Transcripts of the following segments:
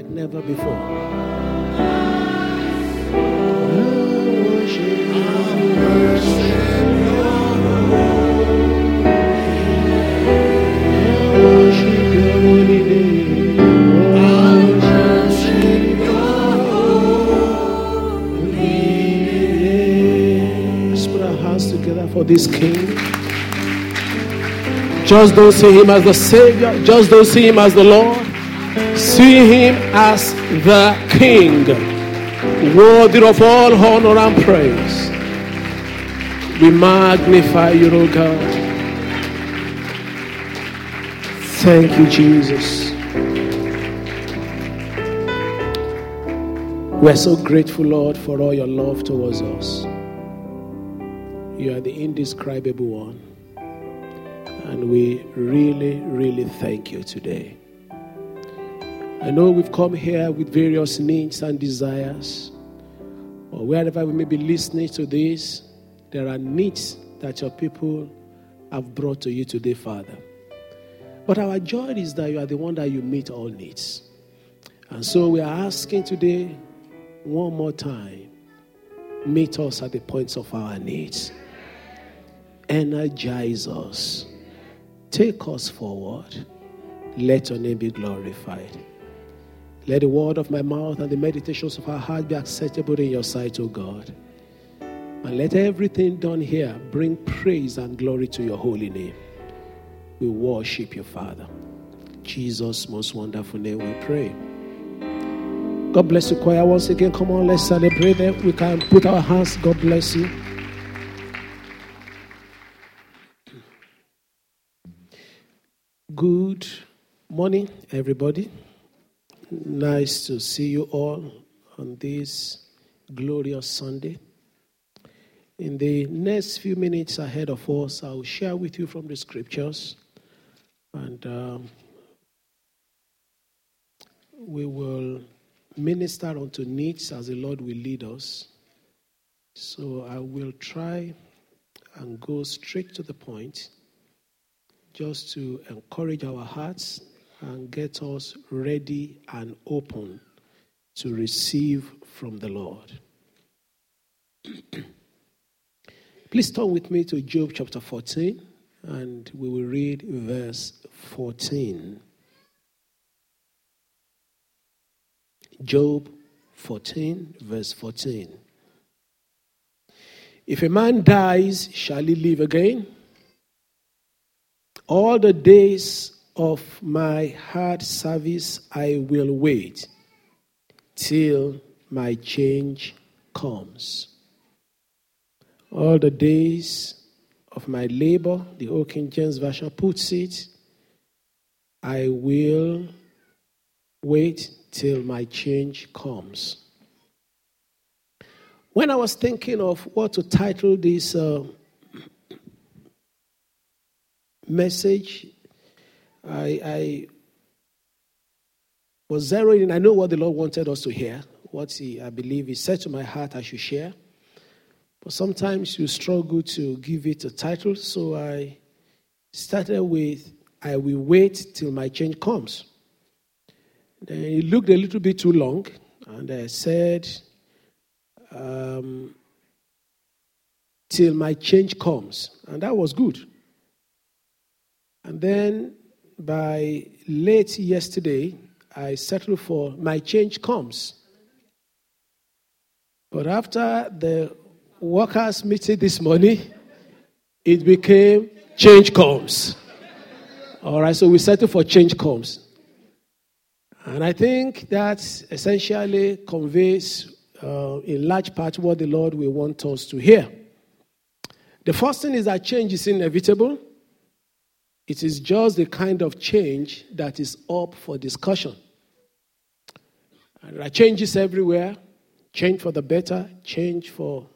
like never before. Let's put our hands together for this King. Just don't see him as the Savior, just don't see him as the Lord. See him as the King, worthy of all honor and praise. We magnify you, O God. Thank you, Jesus. We're so grateful, Lord, for all your love towards us. You are the indescribable one. And we really, really thank you today. I know we've come here with various needs and desires, or wherever we may be listening to this, there are needs that your people have brought to you today, Father. But our joy is that you are the one that you meet all needs. And so we are asking today, one more time, meet us at the points of our needs. Energize us. Take us forward. Let your name be glorified. Let the word of my mouth and the meditations of our heart be acceptable in your sight, O God. And let everything done here bring praise and glory to your holy name. We worship you, Father. Jesus' most wonderful name we pray. God bless you, choir. Once again, come on, let's celebrate them. We can put our hands. God bless you. Good morning, everybody. Nice to see you all on this glorious Sunday. In the next few minutes ahead of us, I will share with you from the scriptures and um, we will minister unto needs as the Lord will lead us. So I will try and go straight to the point just to encourage our hearts and get us ready and open to receive from the Lord. Please turn with me to Job chapter 14 and we will read verse 14. Job 14, verse 14. If a man dies, shall he live again? All the days of my hard service I will wait till my change comes. All the days of my labor, the Old King James Version puts it, I will wait till my change comes. When I was thinking of what to title this uh, message, I, I was zeroing in. I know what the Lord wanted us to hear, what He, I believe, He said to my heart I should share. But sometimes you struggle to give it a title, so I started with I will wait till my change comes. Then it looked a little bit too long, and I said, um, till my change comes. And that was good. And then by late yesterday, I settled for my change comes. But after the workers' meeting this morning, it became change comes. All right, so we settled for change comes. And I think that essentially conveys, uh, in large part, what the Lord will want us to hear. The first thing is that change is inevitable. It is just the kind of change that is up for discussion. There are changes everywhere change for the better, change for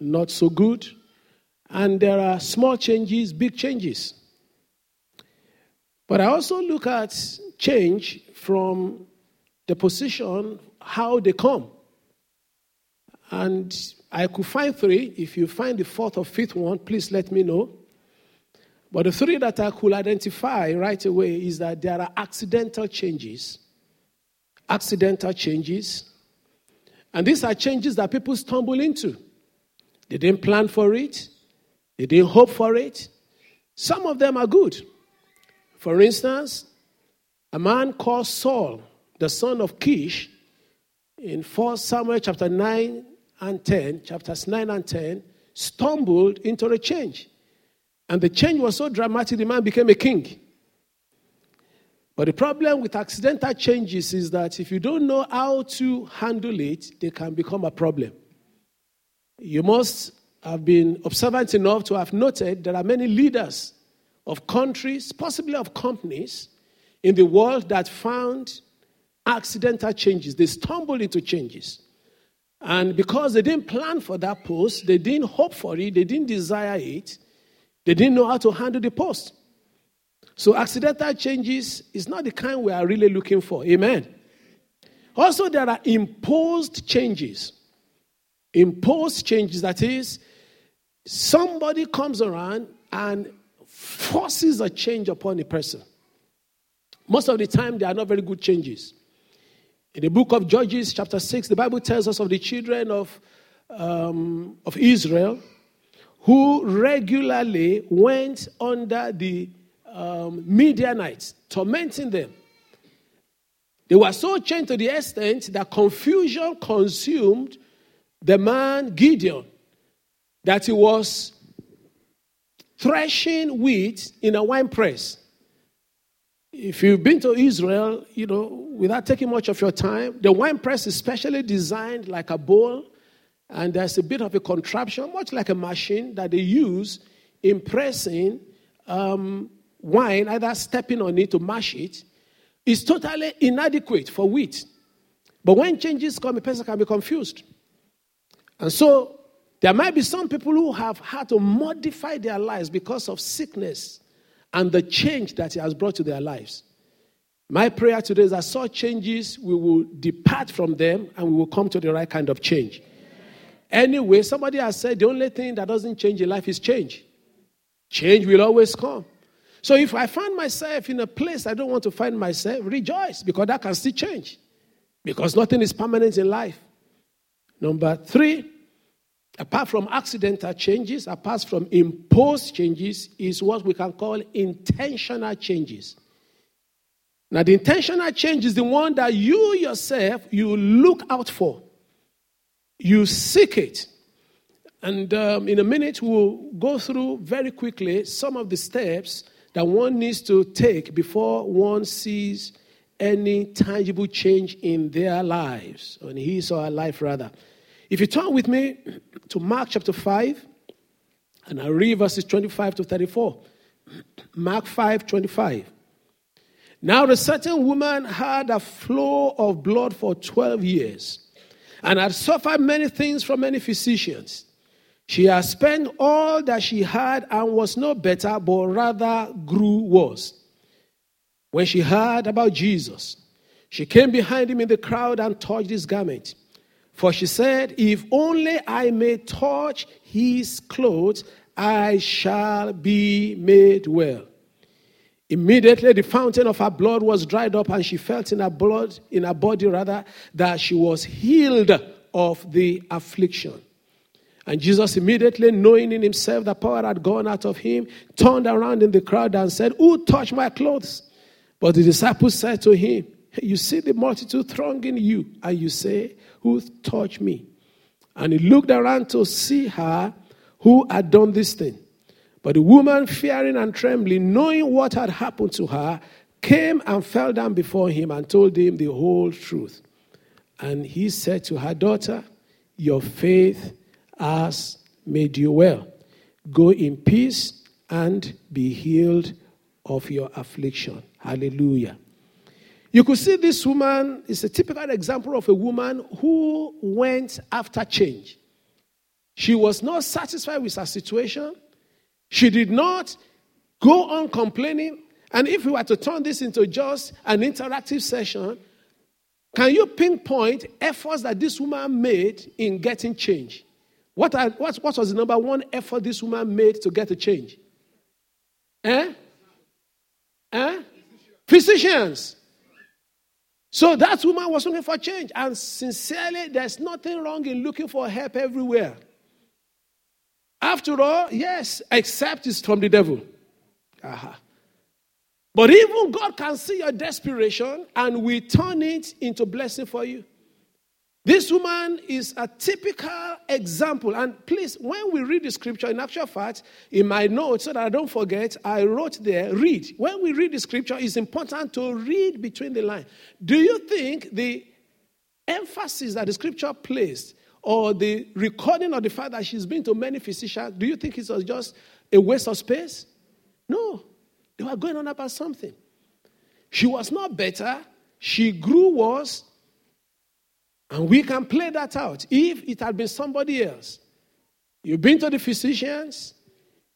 not so good. And there are small changes, big changes. But I also look at change from the position, how they come. And I could find three. If you find the fourth or fifth one, please let me know. But the three that I could identify right away is that there are accidental changes accidental changes. And these are changes that people stumble into. They didn't plan for it, they didn't hope for it. Some of them are good. For instance, a man called Saul, the son of Kish, in 1 Samuel chapter 9 and 10, chapters 9 and 10, stumbled into a change. And the change was so dramatic, the man became a king. But the problem with accidental changes is that if you don't know how to handle it, they can become a problem. You must have been observant enough to have noted there are many leaders of countries, possibly of companies, in the world that found accidental changes. They stumbled into changes. And because they didn't plan for that post, they didn't hope for it, they didn't desire it, they didn't know how to handle the post. So, accidental changes is not the kind we are really looking for. Amen. Also, there are imposed changes. Imposed changes, that is, somebody comes around and forces a change upon a person. Most of the time, they are not very good changes. In the book of Judges, chapter 6, the Bible tells us of the children of, um, of Israel who regularly went under the um, Midianites, tormenting them. They were so chained to the extent that confusion consumed the man Gideon, that he was threshing wheat in a wine press. If you've been to Israel, you know, without taking much of your time, the wine press is specially designed like a bowl, and there's a bit of a contraption, much like a machine that they use in pressing um, wine, either stepping on it to mash it, is totally inadequate for wheat. But when changes come, a person can be confused. And so there might be some people who have had to modify their lives because of sickness and the change that He has brought to their lives. My prayer today is that such changes, we will depart from them and we will come to the right kind of change. Anyway, somebody has said the only thing that doesn't change in life is change. Change will always come. So if I find myself in a place I don't want to find myself, rejoice because that can still change. Because nothing is permanent in life. Number three, apart from accidental changes, apart from imposed changes, is what we can call intentional changes. Now, the intentional change is the one that you yourself you look out for, you seek it. And um, in a minute, we'll go through very quickly some of the steps that one needs to take before one sees any tangible change in their lives, or in his or her life, rather. If you turn with me to Mark chapter 5, and I read verses 25 to 34. Mark 5 25. Now, a certain woman had a flow of blood for 12 years and had suffered many things from many physicians. She had spent all that she had and was no better, but rather grew worse. When she heard about Jesus, she came behind him in the crowd and touched his garment. For she said, If only I may touch his clothes, I shall be made well. Immediately the fountain of her blood was dried up, and she felt in her blood, in her body rather, that she was healed of the affliction. And Jesus, immediately knowing in himself that power had gone out of him, turned around in the crowd and said, Who touched my clothes? But the disciples said to him, You see the multitude thronging you, and you say, Who touched me? And he looked around to see her who had done this thing. But the woman, fearing and trembling, knowing what had happened to her, came and fell down before him and told him the whole truth. And he said to her daughter, Your faith has made you well. Go in peace and be healed of your affliction. Hallelujah. You could see this woman is a typical example of a woman who went after change. She was not satisfied with her situation. She did not go on complaining. And if we were to turn this into just an interactive session, can you pinpoint efforts that this woman made in getting change? What, are, what, what was the number one effort this woman made to get a change? Eh? Eh? Physicians. So that woman was looking for change. And sincerely, there's nothing wrong in looking for help everywhere. After all, yes, except it's from the devil. Uh-huh. But even God can see your desperation and we turn it into blessing for you. This woman is a typical example. And please, when we read the scripture, in actual fact, in my notes, so that I don't forget, I wrote there, read. When we read the scripture, it's important to read between the lines. Do you think the emphasis that the scripture placed or the recording of the fact that she's been to many physicians, do you think it was just a waste of space? No. They were going on about something. She was not better, she grew worse and we can play that out. If it had been somebody else, you've been to the physicians,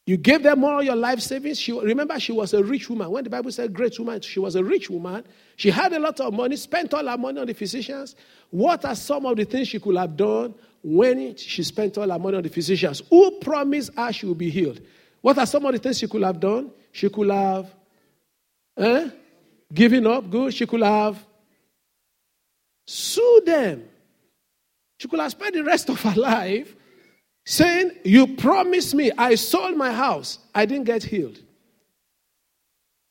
you gave them all your life savings. She, remember, she was a rich woman. When the Bible said great woman, she was a rich woman. She had a lot of money, spent all her money on the physicians. What are some of the things she could have done when she spent all her money on the physicians? Who promised her she would be healed? What are some of the things she could have done? She could have eh, given up. Good. She could have sued them. She could have spent the rest of her life saying, You promised me, I sold my house, I didn't get healed.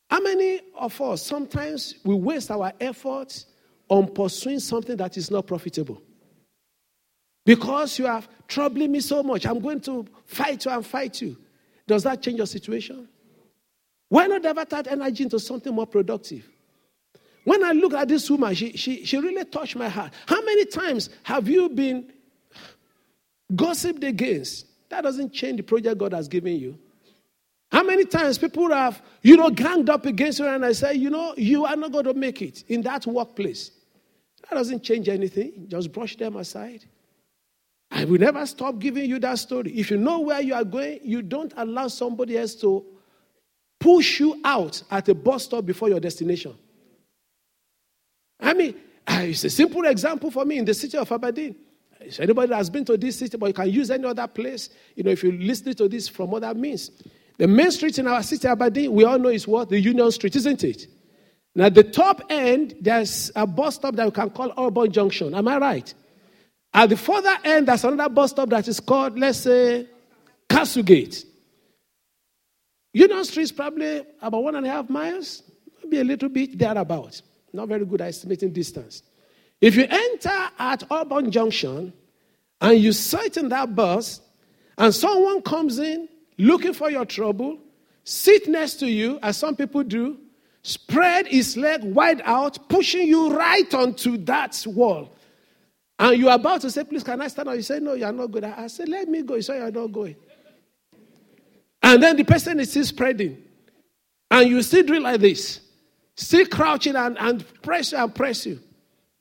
How many of us sometimes we waste our efforts on pursuing something that is not profitable? Because you are troubling me so much, I'm going to fight you and fight you. Does that change your situation? Why not divert that energy into something more productive? When I look at this woman, she, she, she really touched my heart. How many times have you been gossiped against? That doesn't change the project God has given you. How many times people have, you know, ganged up against you and I say, you know, you are not going to make it in that workplace. That doesn't change anything. Just brush them aside. I will never stop giving you that story. If you know where you are going, you don't allow somebody else to push you out at a bus stop before your destination. I mean, it's a simple example for me in the city of Aberdeen. If anybody that has been to this city, but you can use any other place, you know, if you listen to this from other means. The main street in our city, Aberdeen, we all know is what? The Union Street, isn't it? Now, the top end, there's a bus stop that we can call Holburn Junction. Am I right? At the further end, there's another bus stop that is called, let's say, Castlegate. Union Street is probably about one and a half miles, maybe a little bit thereabout. Not very good at estimating distance. If you enter at Holburn Junction and you sit in that bus, and someone comes in looking for your trouble, sit next to you, as some people do, spread his leg wide out, pushing you right onto that wall. And you're about to say, Please, can I stand up? You say, No, you're not good. I say, Let me go. You say, You're not going. And then the person is still spreading. And you still do like this still crouching and, and press you and press you.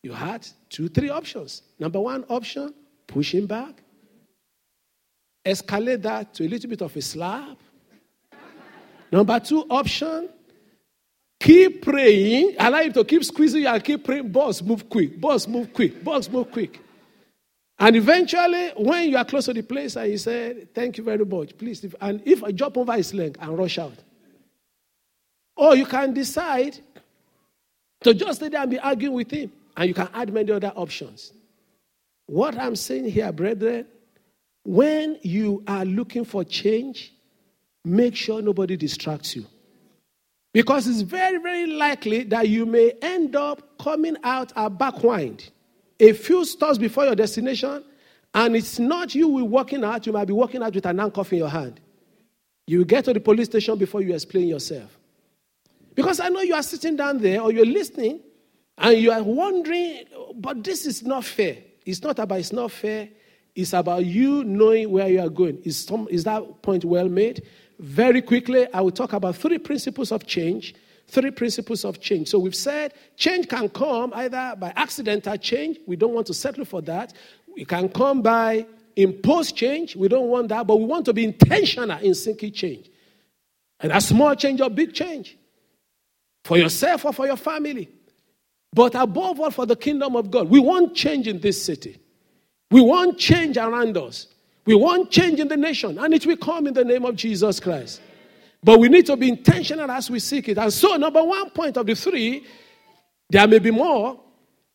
You had two, three options. Number one option, push him back. Escalate that to a little bit of a slap. Number two option, keep praying. Allow him to keep squeezing you and keep praying. Boss, move quick. Boss, move quick. Boss, move quick. And eventually, when you are close to the place and you say, Thank you very much, please. And if I jump over his leg and rush out. Or you can decide to just stay there and be arguing with him. And you can add many other options. What I'm saying here, brethren, when you are looking for change, make sure nobody distracts you. Because it's very, very likely that you may end up coming out a backwind a few stops before your destination, and it's not you will walking out, you might be walking out with an handcuff in your hand. You get to the police station before you explain yourself. Because I know you are sitting down there or you're listening and you are wondering, but this is not fair. It's not about it's not fair. It's about you knowing where you are going. Is, some, is that point well made? Very quickly, I will talk about three principles of change. Three principles of change. So we've said change can come either by accidental change. We don't want to settle for that. It can come by imposed change. We don't want that, but we want to be intentional in seeking change. And a small change or big change for yourself or for your family. But above all, for the kingdom of God. We want change in this city. We want change around us. We want change in the nation, and it will come in the name of Jesus Christ. But we need to be intentional as we seek it. And so, number one point of the three, there may be more,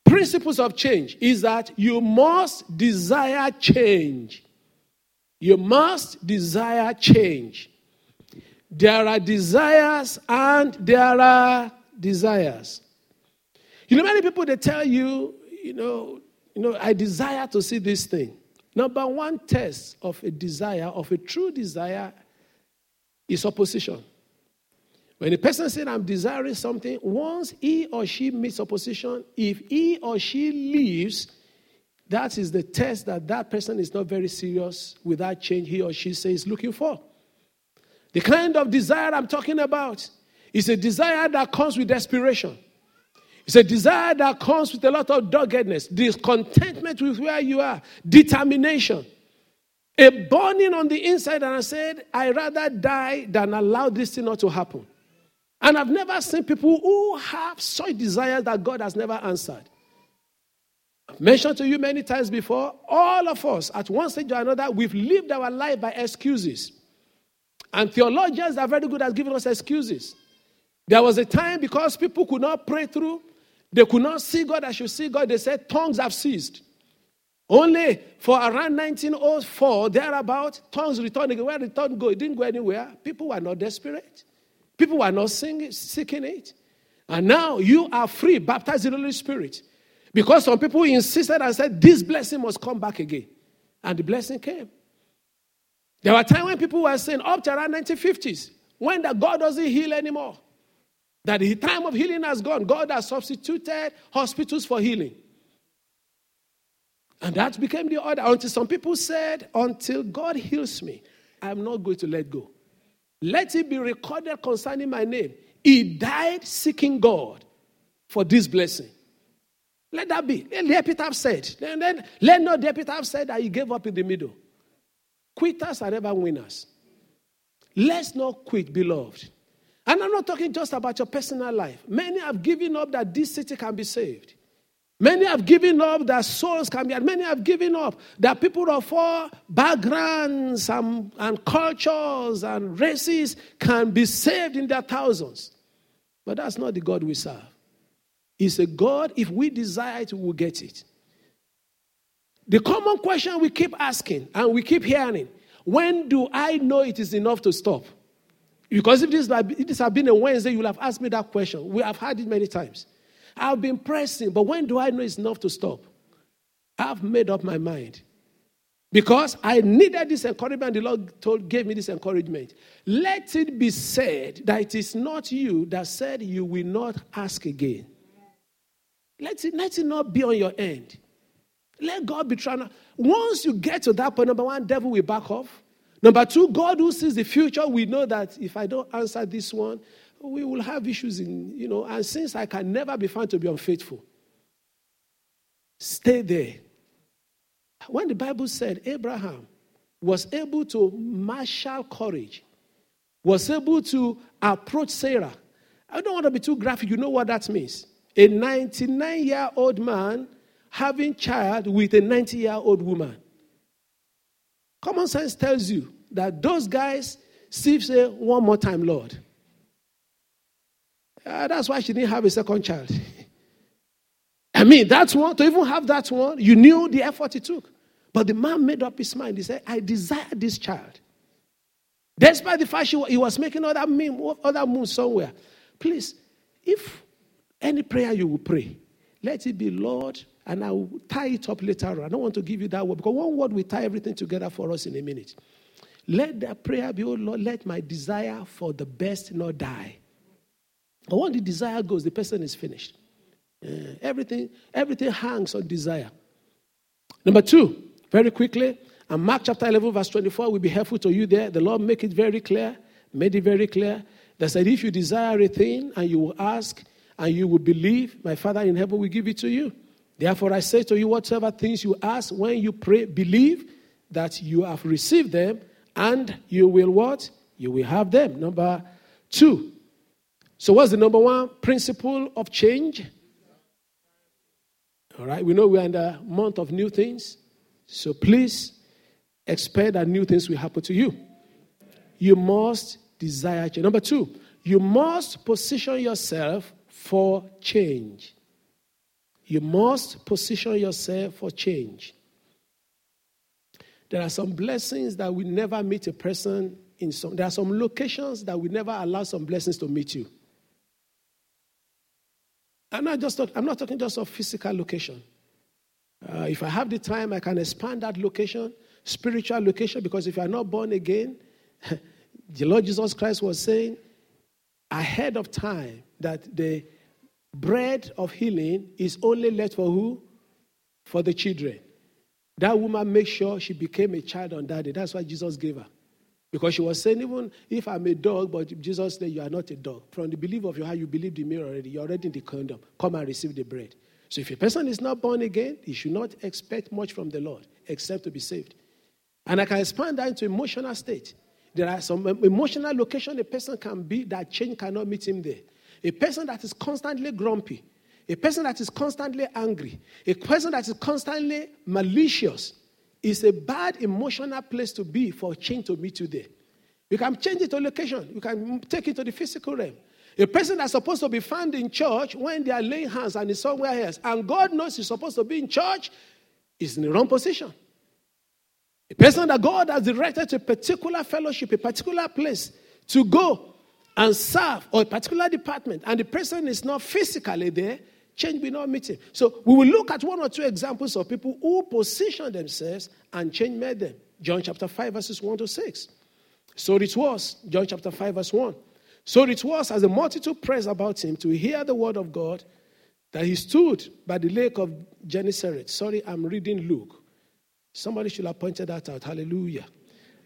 principles of change is that you must desire change. You must desire change. There are desires and there are desires. You know, many people they tell you, you know, you know, I desire to see this thing. Number one test of a desire, of a true desire, is opposition. When a person says, I'm desiring something, once he or she meets opposition, if he or she leaves, that is the test that that person is not very serious with that change he or she says looking for. The kind of desire I'm talking about is a desire that comes with desperation. It's a desire that comes with a lot of doggedness, discontentment with where you are, determination, a burning on the inside. And I said, i rather die than allow this thing not to happen. And I've never seen people who have such desires that God has never answered. I've mentioned to you many times before, all of us, at one stage or another, we've lived our life by excuses. And theologians are very good at giving us excuses. There was a time because people could not pray through, they could not see God as you see God. They said tongues have ceased. Only for around 1904, thereabout, tongues returned. Where the tongue go? It didn't go anywhere. People were not desperate. People were not singing, seeking it. And now you are free, baptized in the Holy Spirit. Because some people insisted and said, this blessing must come back again. And the blessing came. There were times when people were saying, up to around 1950s, when the God doesn't heal anymore. That the time of healing has gone. God has substituted hospitals for healing. And that became the order until some people said, Until God heals me, I'm not going to let go. Let it be recorded concerning my name. He died seeking God for this blessing. Let that be. Let the epitaph said. Let, let not the epitaph said that he gave up in the middle. Quitters are never winners. Let's not quit, beloved. And I'm not talking just about your personal life. Many have given up that this city can be saved. Many have given up that souls can be, many have given up that people of all backgrounds and, and cultures and races can be saved in their thousands. But that's not the God we serve. It's a God, if we desire it, we will get it. The common question we keep asking and we keep hearing when do I know it is enough to stop? Because if this, if this had been a Wednesday, you will have asked me that question. We have had it many times. I've been pressing, but when do I know it's enough to stop? I've made up my mind. Because I needed this encouragement, the Lord told, gave me this encouragement. Let it be said that it is not you that said you will not ask again. Let it, let it not be on your end. Let God be trying to. Once you get to that point, number one, devil will back off. Number two, God who sees the future, we know that if I don't answer this one, we will have issues in, you know, and since I can never be found to be unfaithful, stay there. When the Bible said Abraham was able to marshal courage, was able to approach Sarah, I don't want to be too graphic, you know what that means. A 99 year old man having child with a 90 year old woman. Common sense tells you that those guys still say, one more time, Lord. Uh, that's why she didn't have a second child. I mean, that's one, to even have that one, you knew the effort it took. But the man made up his mind. He said, I desire this child. Despite the fact he was making other, meme, other moves somewhere. Please, if any prayer you will pray, let it be, Lord, and I will tie it up later on. I don't want to give you that word because one word will tie everything together for us in a minute. Let that prayer be, oh Lord, let my desire for the best not die. But when the desire goes, the person is finished. Uh, everything, everything hangs on desire. Number two, very quickly, and Mark chapter 11, verse 24 will be helpful to you there. The Lord make it very clear, made it very clear. That said, if you desire a thing and you will ask and you will believe, my Father in heaven will give it to you. Therefore, I say to you, whatever things you ask when you pray, believe that you have received them and you will what? You will have them. Number two. So, what's the number one principle of change? All right, we know we're in the month of new things. So, please expect that new things will happen to you. You must desire change. Number two, you must position yourself for change. You must position yourself for change. There are some blessings that will never meet a person in some. There are some locations that will never allow some blessings to meet you. I'm not just. I'm not talking just of physical location. Uh, if I have the time, I can expand that location, spiritual location, because if you are not born again, the Lord Jesus Christ was saying ahead of time that the bread of healing is only left for who? For the children. That woman made sure she became a child on that day. That's why Jesus gave her. Because she was saying, even if I'm a dog, but Jesus said, You are not a dog. From the belief of your heart, you believed in me already. You're already in the kingdom. Come and receive the bread. So if a person is not born again, he should not expect much from the Lord except to be saved. And I can expand that into emotional state. There are some um, emotional location a person can be that change cannot meet him there. A person that is constantly grumpy, a person that is constantly angry, a person that is constantly malicious is a bad emotional place to be for change to meet you there. You can change it to location, you can take it to the physical realm. A person that's supposed to be found in church when they are laying hands and is somewhere else, and God knows he's supposed to be in church, is in the wrong position. A person that God has directed to a particular fellowship, a particular place to go and serve, or a particular department, and the person is not physically there, change will not meet him. So we will look at one or two examples of people who position themselves and change made them. John chapter 5, verses 1 to 6. So it was, John chapter 5, verse 1. So it was as the multitude pressed about him to hear the word of God that he stood by the lake of Gennesaret. Sorry, I'm reading Luke. Somebody should have pointed that out. Hallelujah.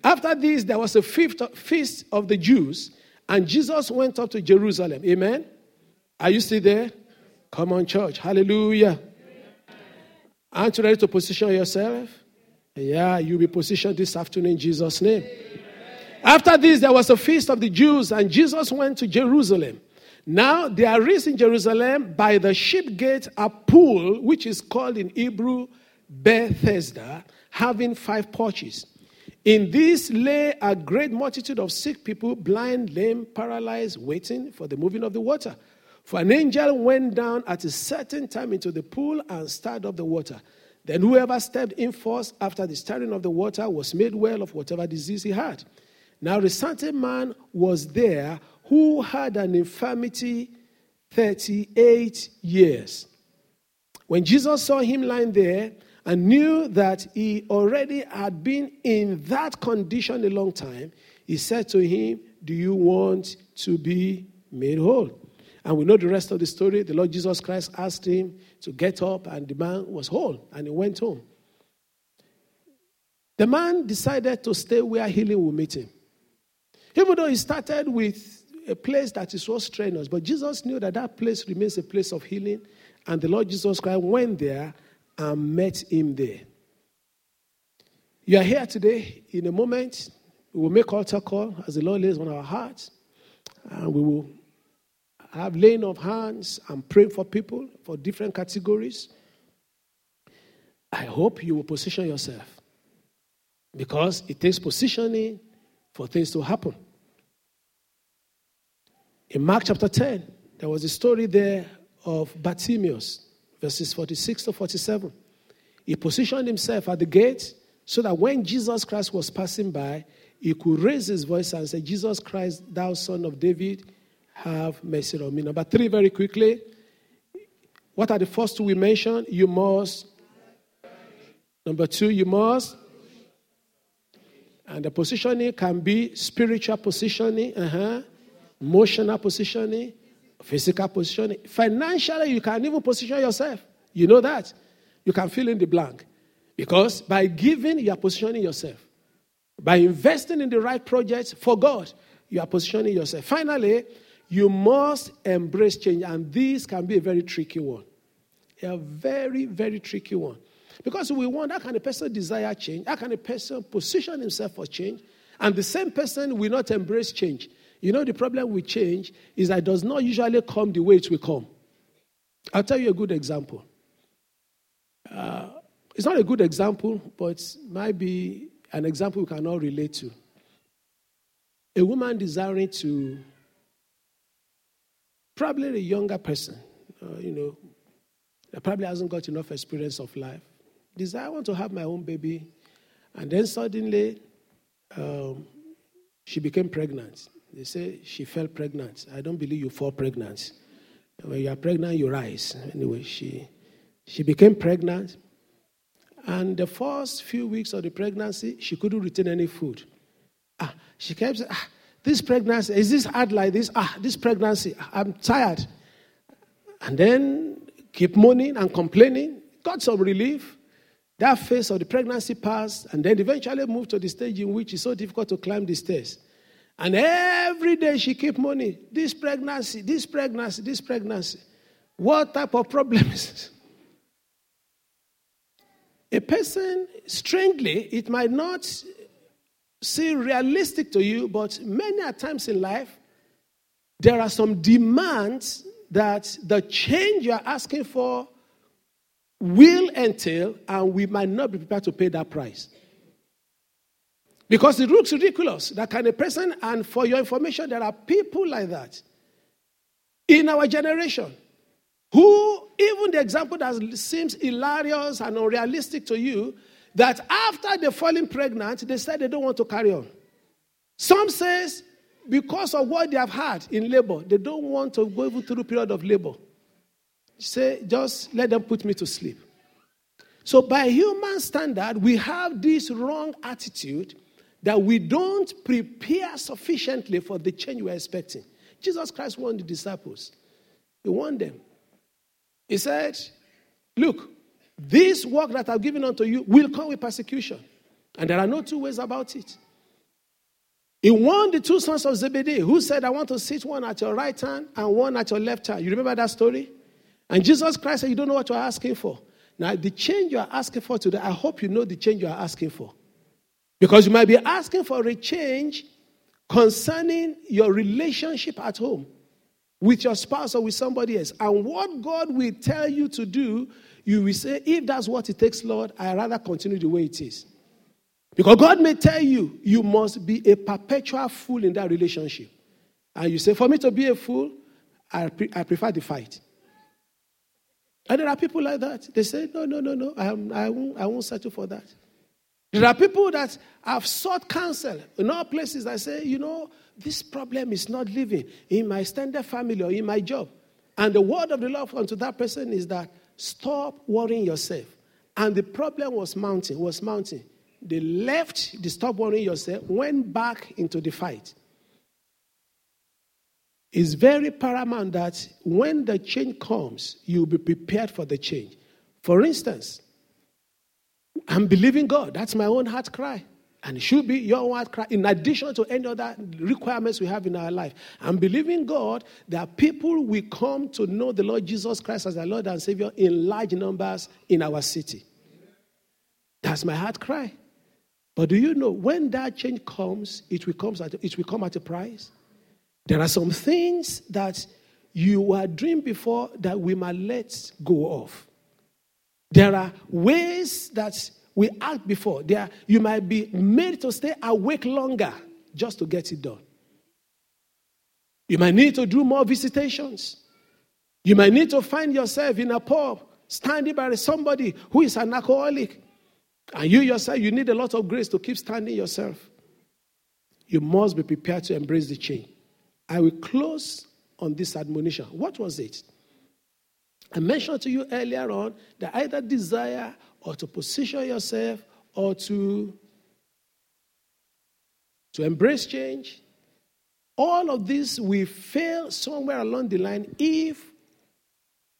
After this, there was a feast of the Jews, and Jesus went up to Jerusalem. Amen. Are you still there? Come on, church. Hallelujah. Aren't you ready to position yourself? Yeah, you'll be positioned this afternoon in Jesus' name. After this, there was a feast of the Jews, and Jesus went to Jerusalem. Now, there is in Jerusalem by the sheep gate a pool, which is called in Hebrew Bethesda, having five porches. In this lay a great multitude of sick people, blind, lame, paralyzed, waiting for the moving of the water. For an angel went down at a certain time into the pool and stirred up the water. Then whoever stepped in first after the stirring of the water was made well of whatever disease he had. Now, a certain man was there who had an infirmity 38 years. When Jesus saw him lying there and knew that he already had been in that condition a long time, he said to him, Do you want to be made whole? And we know the rest of the story. The Lord Jesus Christ asked him to get up, and the man was whole, and he went home. The man decided to stay where healing will meet him. Even though he started with a place that is so strenuous, but Jesus knew that that place remains a place of healing, and the Lord Jesus Christ went there and met him there. You are here today. In a moment, we will make altar call as the Lord lays on our hearts, and we will have laying of hands and praying for people for different categories. I hope you will position yourself because it takes positioning for things to happen. In Mark chapter 10, there was a story there of Bartimaeus, verses 46 to 47. He positioned himself at the gate so that when Jesus Christ was passing by, he could raise his voice and say, Jesus Christ, thou son of David, have mercy on me. Number three, very quickly. What are the first two we mentioned? You must. Number two, you must. And the positioning can be spiritual positioning. Uh-huh emotional positioning, physical positioning. Financially, you can even position yourself. You know that. You can fill in the blank. Because by giving, you are positioning yourself. By investing in the right projects for God, you are positioning yourself. Finally, you must embrace change. And this can be a very tricky one. A very, very tricky one. Because we want how can a person desire change? How can a person position himself for change? And the same person will not embrace change. You know, the problem with change is that it does not usually come the way it will come. I'll tell you a good example. Uh, it's not a good example, but might be an example we can all relate to. A woman desiring to, probably a younger person, uh, you know, that probably hasn't got enough experience of life. Desire, I want to have my own baby. And then suddenly, um, she became pregnant. They say she fell pregnant. I don't believe you fall pregnant. When you are pregnant, you rise. Anyway, she, she became pregnant. And the first few weeks of the pregnancy, she couldn't retain any food. Ah, she kept saying, ah, this pregnancy, is this hard like this? Ah, this pregnancy, I'm tired. And then keep moaning and complaining. Got some relief. That phase of the pregnancy passed, and then eventually moved to the stage in which it's so difficult to climb the stairs. And every day she kept moaning, this pregnancy, this pregnancy, this pregnancy. What type of problem is problems? A person, strangely, it might not seem realistic to you, but many a times in life, there are some demands that the change you are asking for will entail, and we might not be prepared to pay that price. Because it looks ridiculous. That kind of person, and for your information, there are people like that in our generation who, even the example that seems hilarious and unrealistic to you, that after they're falling pregnant, they said they don't want to carry on. Some says because of what they have had in labor, they don't want to go through period of labor. Say, just let them put me to sleep. So, by human standard, we have this wrong attitude that we don't prepare sufficiently for the change we're expecting. Jesus Christ warned the disciples. He warned them. He said, Look, this work that I've given unto you will come with persecution. And there are no two ways about it. He warned the two sons of Zebedee who said, I want to sit one at your right hand and one at your left hand. You remember that story? And Jesus Christ said, You don't know what you're asking for. Now, the change you are asking for today, I hope you know the change you are asking for. Because you might be asking for a change concerning your relationship at home with your spouse or with somebody else. And what God will tell you to do, you will say, if that's what it takes, Lord, I rather continue the way it is. Because God may tell you, you must be a perpetual fool in that relationship. And you say, for me to be a fool, I, pre- I prefer the fight. And there are people like that. They say, no, no, no, no, I, I, won't, I won't settle for that. There are people that have sought counsel in all places that say, you know, this problem is not living in my extended family or in my job. And the word of the Lord unto that person is that stop worrying yourself. And the problem was mounting, was mounting. They left the stop worrying yourself, went back into the fight. It's very paramount that when the change comes, you'll be prepared for the change. For instance, I'm believing God. That's my own heart cry. And it should be your own heart cry, in addition to any other requirements we have in our life. I'm believing God that people will come to know the Lord Jesus Christ as their Lord and Savior in large numbers in our city. That's my heart cry. But do you know when that change comes, it will come at, it will come at a price? There are some things that you were doing before that we might let go of. There are ways that we act before. There, you might be made to stay awake longer just to get it done. You might need to do more visitations. You might need to find yourself in a pub standing by somebody who is an alcoholic. And you yourself, you need a lot of grace to keep standing yourself. You must be prepared to embrace the change. I will close on this admonition. What was it? I mentioned to you earlier on that either desire or to position yourself or to, to embrace change, all of this will fail somewhere along the line if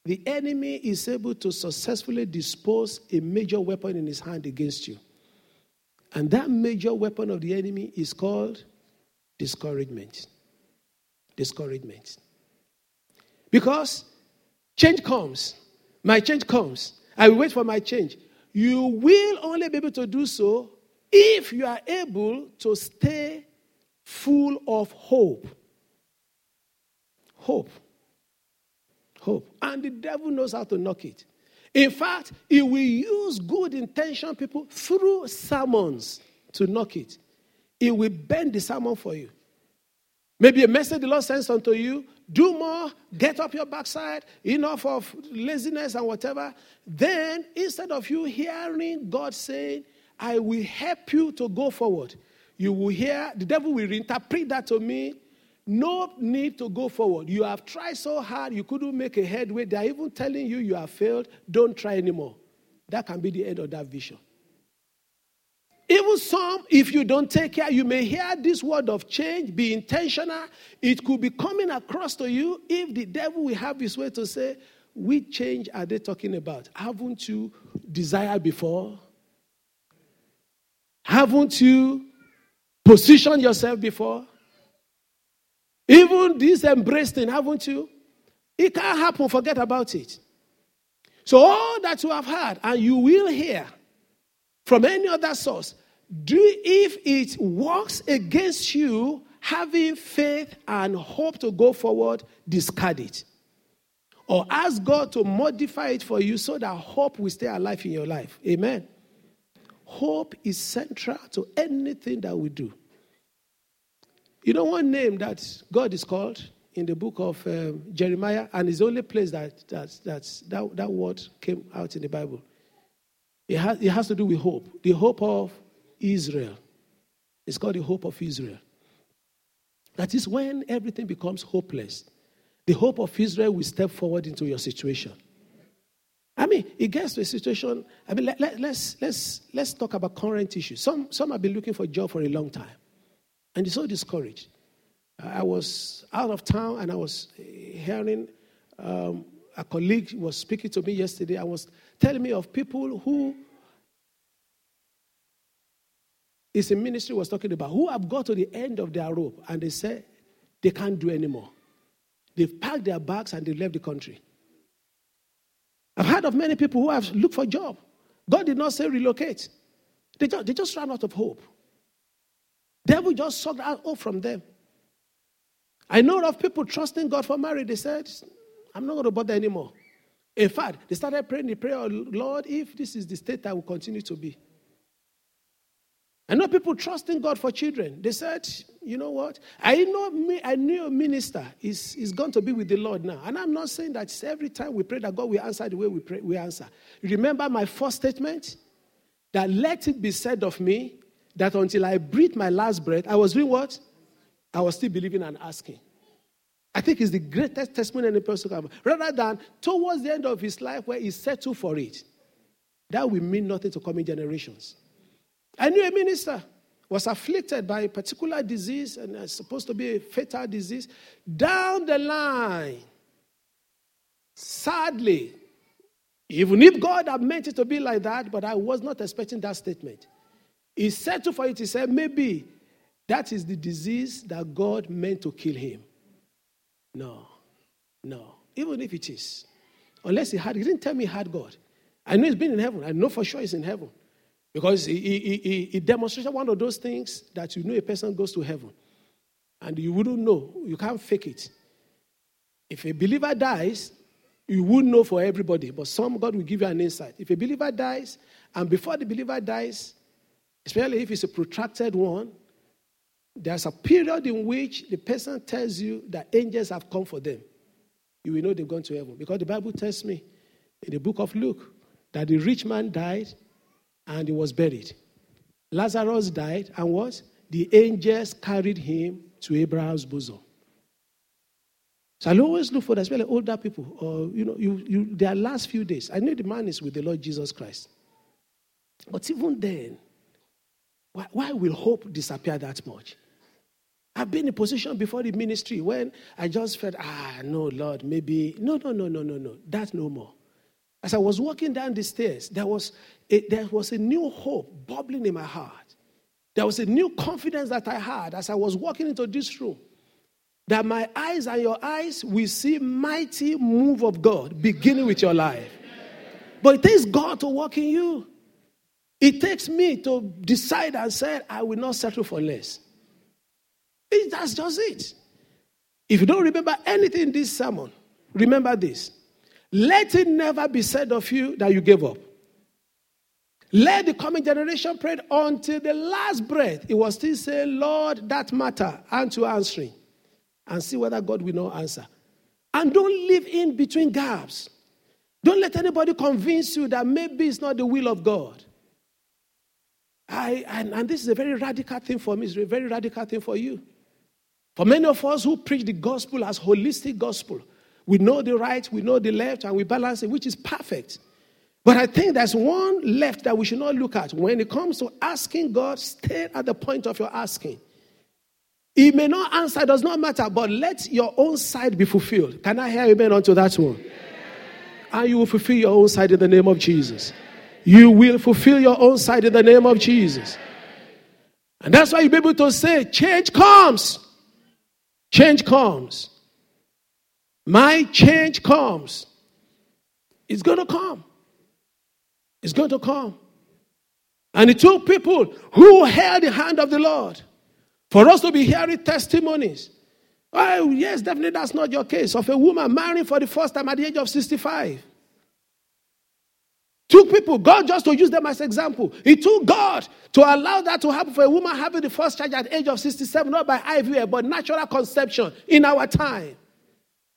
the enemy is able to successfully dispose a major weapon in his hand against you. And that major weapon of the enemy is called discouragement. Discouragement. Because change comes. My change comes. I will wait for my change. You will only be able to do so if you are able to stay full of hope. Hope. Hope. And the devil knows how to knock it. In fact, he will use good intention people through sermons to knock it. He will bend the sermon for you. Maybe a message the Lord sends unto you, do more, get up your backside, enough of laziness and whatever. Then, instead of you hearing God saying, I will help you to go forward, you will hear, the devil will reinterpret that to me. No need to go forward. You have tried so hard, you couldn't make a headway. They're even telling you you have failed. Don't try anymore. That can be the end of that vision. Even some, if you don't take care, you may hear this word of change, be intentional. It could be coming across to you if the devil will have his way to say, Which change are they talking about? Haven't you desired before? Haven't you positioned yourself before? Even this embrace thing, haven't you? It can't happen, forget about it. So, all that you have heard and you will hear from any other source, do if it works against you, having faith and hope to go forward, discard it. Or ask God to modify it for you so that hope will stay alive in your life. Amen. Hope is central to anything that we do. You know one name that God is called in the book of um, Jeremiah, and it's the only place that, that, that, that, that word came out in the Bible. It has, it has to do with hope. The hope of Israel. It's called the hope of Israel. That is when everything becomes hopeless. The hope of Israel will step forward into your situation. I mean, it gets to a situation. I mean, let, let, let's, let's, let's talk about current issues. Some, some have been looking for a job for a long time, and they're so discouraged. I was out of town and I was hearing um, a colleague was speaking to me yesterday. I was telling me of people who is in ministry was talking about who have got to the end of their rope and they say they can't do anymore. They've packed their bags and they left the country. I've heard of many people who have looked for a job. God did not say relocate. They just, they just ran out of hope. Devil just sucked out hope from them. I know of people trusting God for marriage. They said, I'm not going to bother anymore. In fact, they started praying the prayer, Lord, if this is the state I will continue to be. I know people trusting God for children. They said, you know what? I know me, I knew a minister is, is going to be with the Lord now. And I'm not saying that every time we pray that God will answer the way we pray, we answer. Remember my first statement? That let it be said of me that until I breathe my last breath, I was doing what? I was still believing and asking. I think it's the greatest testimony any person can have. Rather than towards the end of his life where he settled for it. That will mean nothing to coming generations. I knew a minister was afflicted by a particular disease, and it's supposed to be a fatal disease. Down the line, sadly, even if God had meant it to be like that, but I was not expecting that statement. He to for it, he said, maybe that is the disease that God meant to kill him. No, no. Even if it is. Unless he had, he didn't tell me he had God. I know he's been in heaven. I know for sure he's in heaven. Because he, he, he, he demonstrated one of those things that you know a person goes to heaven. And you wouldn't know. You can't fake it. If a believer dies, you wouldn't know for everybody, but some God will give you an insight. If a believer dies, and before the believer dies, especially if it's a protracted one, there's a period in which the person tells you that angels have come for them. You will know they've gone to heaven. Because the Bible tells me in the book of Luke that the rich man died and he was buried. Lazarus died, and what? The angels carried him to Abraham's bosom. So I always look for that, especially older people, or you know, you, you, their last few days. I know the man is with the Lord Jesus Christ. But even then, why, why will hope disappear that much? I've been in a position before the ministry when I just felt, ah, no, Lord, maybe. No, no, no, no, no, no. That's no more. As I was walking down the stairs, there was a, there was a new hope bubbling in my heart. There was a new confidence that I had as I was walking into this room. That my eyes and your eyes will see mighty move of God beginning with your life. But it takes God to work in you. It takes me to decide and say, I will not settle for less. That's just it. If you don't remember anything in this sermon, remember this. Let it never be said of you that you gave up. Let the coming generation pray until the last breath. It was still saying, Lord, that matter, and to answering. And see whether God will not answer. And don't live in between gaps. Don't let anybody convince you that maybe it's not the will of God. I, and, and this is a very radical thing for me, it's a very radical thing for you. For many of us who preach the gospel as holistic gospel, we know the right, we know the left, and we balance it, which is perfect. But I think there's one left that we should not look at. When it comes to asking God, stay at the point of your asking. He may not answer, it does not matter, but let your own side be fulfilled. Can I hear amen onto that one? And you will fulfill your own side in the name of Jesus. You will fulfill your own side in the name of Jesus. And that's why you'll be able to say, change comes. Change comes. My change comes. It's going to come. It's going to come. And it took people who held the hand of the Lord for us to be hearing testimonies. Oh, yes, definitely that's not your case of a woman marrying for the first time at the age of 65. Took people, God just to use them as example. It took God to allow that to happen for a woman having the first child at the age of 67, not by IVF, but natural conception in our time.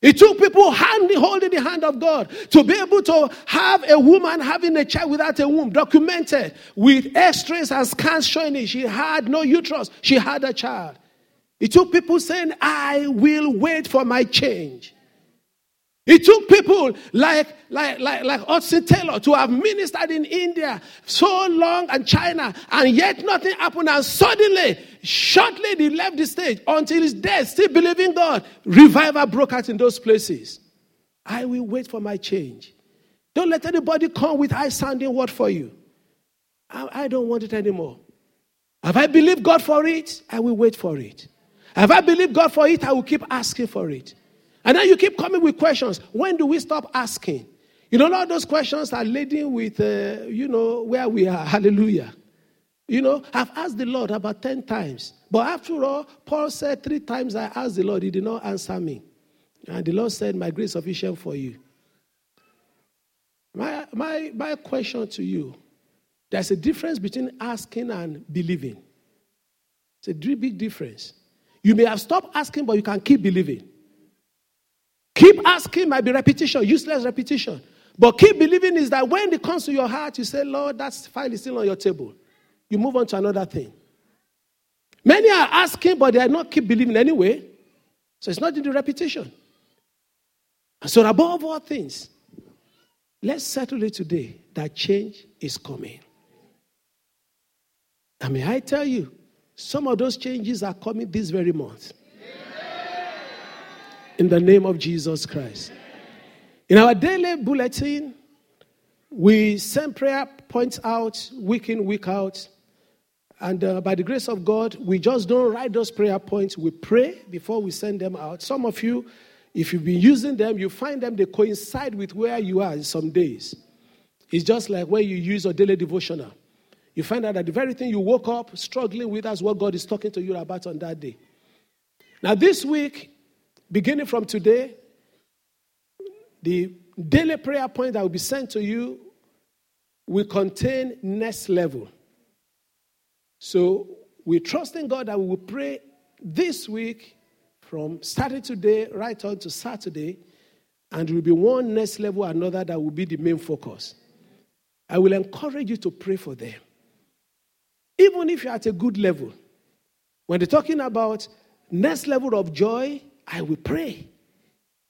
It took people hand, holding the hand of God to be able to have a woman having a child without a womb documented with x-rays and scans showing it. She had no uterus. She had a child. It took people saying, I will wait for my change. It took people like, like, like, like Hudson Taylor to have ministered in India so long and China, and yet nothing happened. And suddenly, shortly, they left the stage until his death, still believing God. Revival broke out in those places. I will wait for my change. Don't let anybody come with high sounding word for you. I, I don't want it anymore. Have I believed God for it? I will wait for it. Have I believed God for it? I will keep asking for it. And then you keep coming with questions. When do we stop asking? You know, all those questions are leading with, uh, you know, where we are. Hallelujah. You know, I've asked the Lord about 10 times. But after all, Paul said three times I asked the Lord, he did not answer me. And the Lord said, My grace is sufficient for you. My, my, my question to you there's a difference between asking and believing. It's a big difference. You may have stopped asking, but you can keep believing. Keep asking might be repetition, useless repetition. But keep believing is that when it comes to your heart, you say, Lord, that file is still on your table. You move on to another thing. Many are asking, but they are not keep believing anyway. So it's not in the repetition. And so, above all things, let's settle it today that change is coming. And may I tell you, some of those changes are coming this very month in the name of Jesus Christ. In our daily bulletin, we send prayer points out week in, week out. And uh, by the grace of God, we just don't write those prayer points. We pray before we send them out. Some of you, if you've been using them, you find them, they coincide with where you are in some days. It's just like when you use a daily devotional. You find out that the very thing you woke up struggling with, that's what God is talking to you about on that day. Now, this week, Beginning from today, the daily prayer point that will be sent to you will contain next level. So we trust in God that we will pray this week from starting today right on to Saturday, and there will be one next level another that will be the main focus. I will encourage you to pray for them. Even if you're at a good level, when they're talking about next level of joy, I will pray.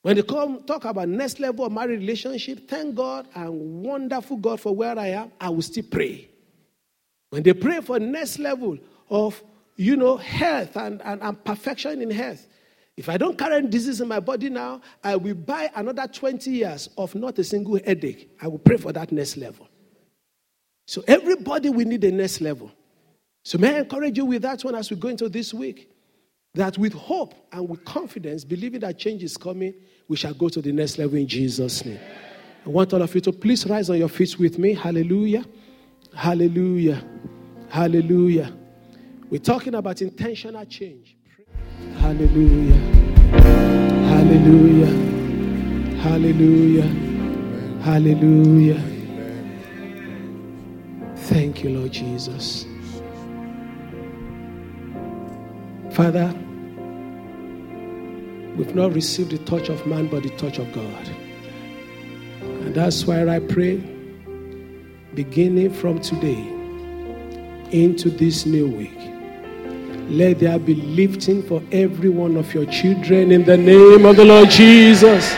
When they come talk about next level of marriage relationship, thank God and wonderful God for where I am, I will still pray. When they pray for next level of, you know, health and, and, and perfection in health, if I don't carry any disease in my body now, I will buy another 20 years of not a single headache. I will pray for that next level. So everybody will need a next level. So may I encourage you with that one as we go into this week? That with hope and with confidence, believing that change is coming, we shall go to the next level in Jesus' name. I want all of you to please rise on your feet with me. Hallelujah. Hallelujah. Hallelujah. We're talking about intentional change. Hallelujah. Hallelujah. Hallelujah. Hallelujah. Thank you, Lord Jesus. Father, We've not received the touch of man, but the touch of God. And that's why I pray, beginning from today into this new week, let there be lifting for every one of your children in the name of the Lord Jesus.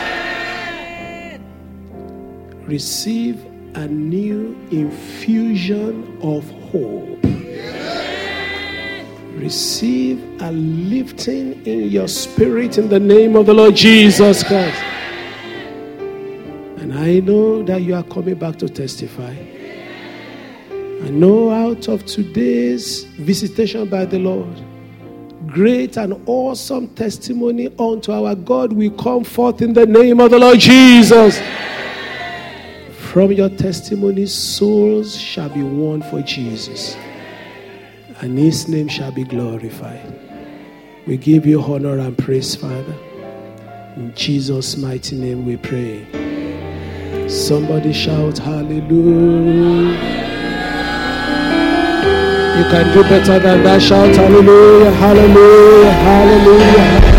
Receive a new infusion of hope. Receive a lifting in your spirit in the name of the Lord Jesus Christ. And I know that you are coming back to testify. I know out of today's visitation by the Lord, great and awesome testimony unto our God will come forth in the name of the Lord Jesus. From your testimony, souls shall be won for Jesus, and his name shall be glorified. We give you honor and praise, Father. In Jesus' mighty name we pray. Somebody shout hallelujah. You can do better than that. Shout hallelujah, hallelujah, hallelujah.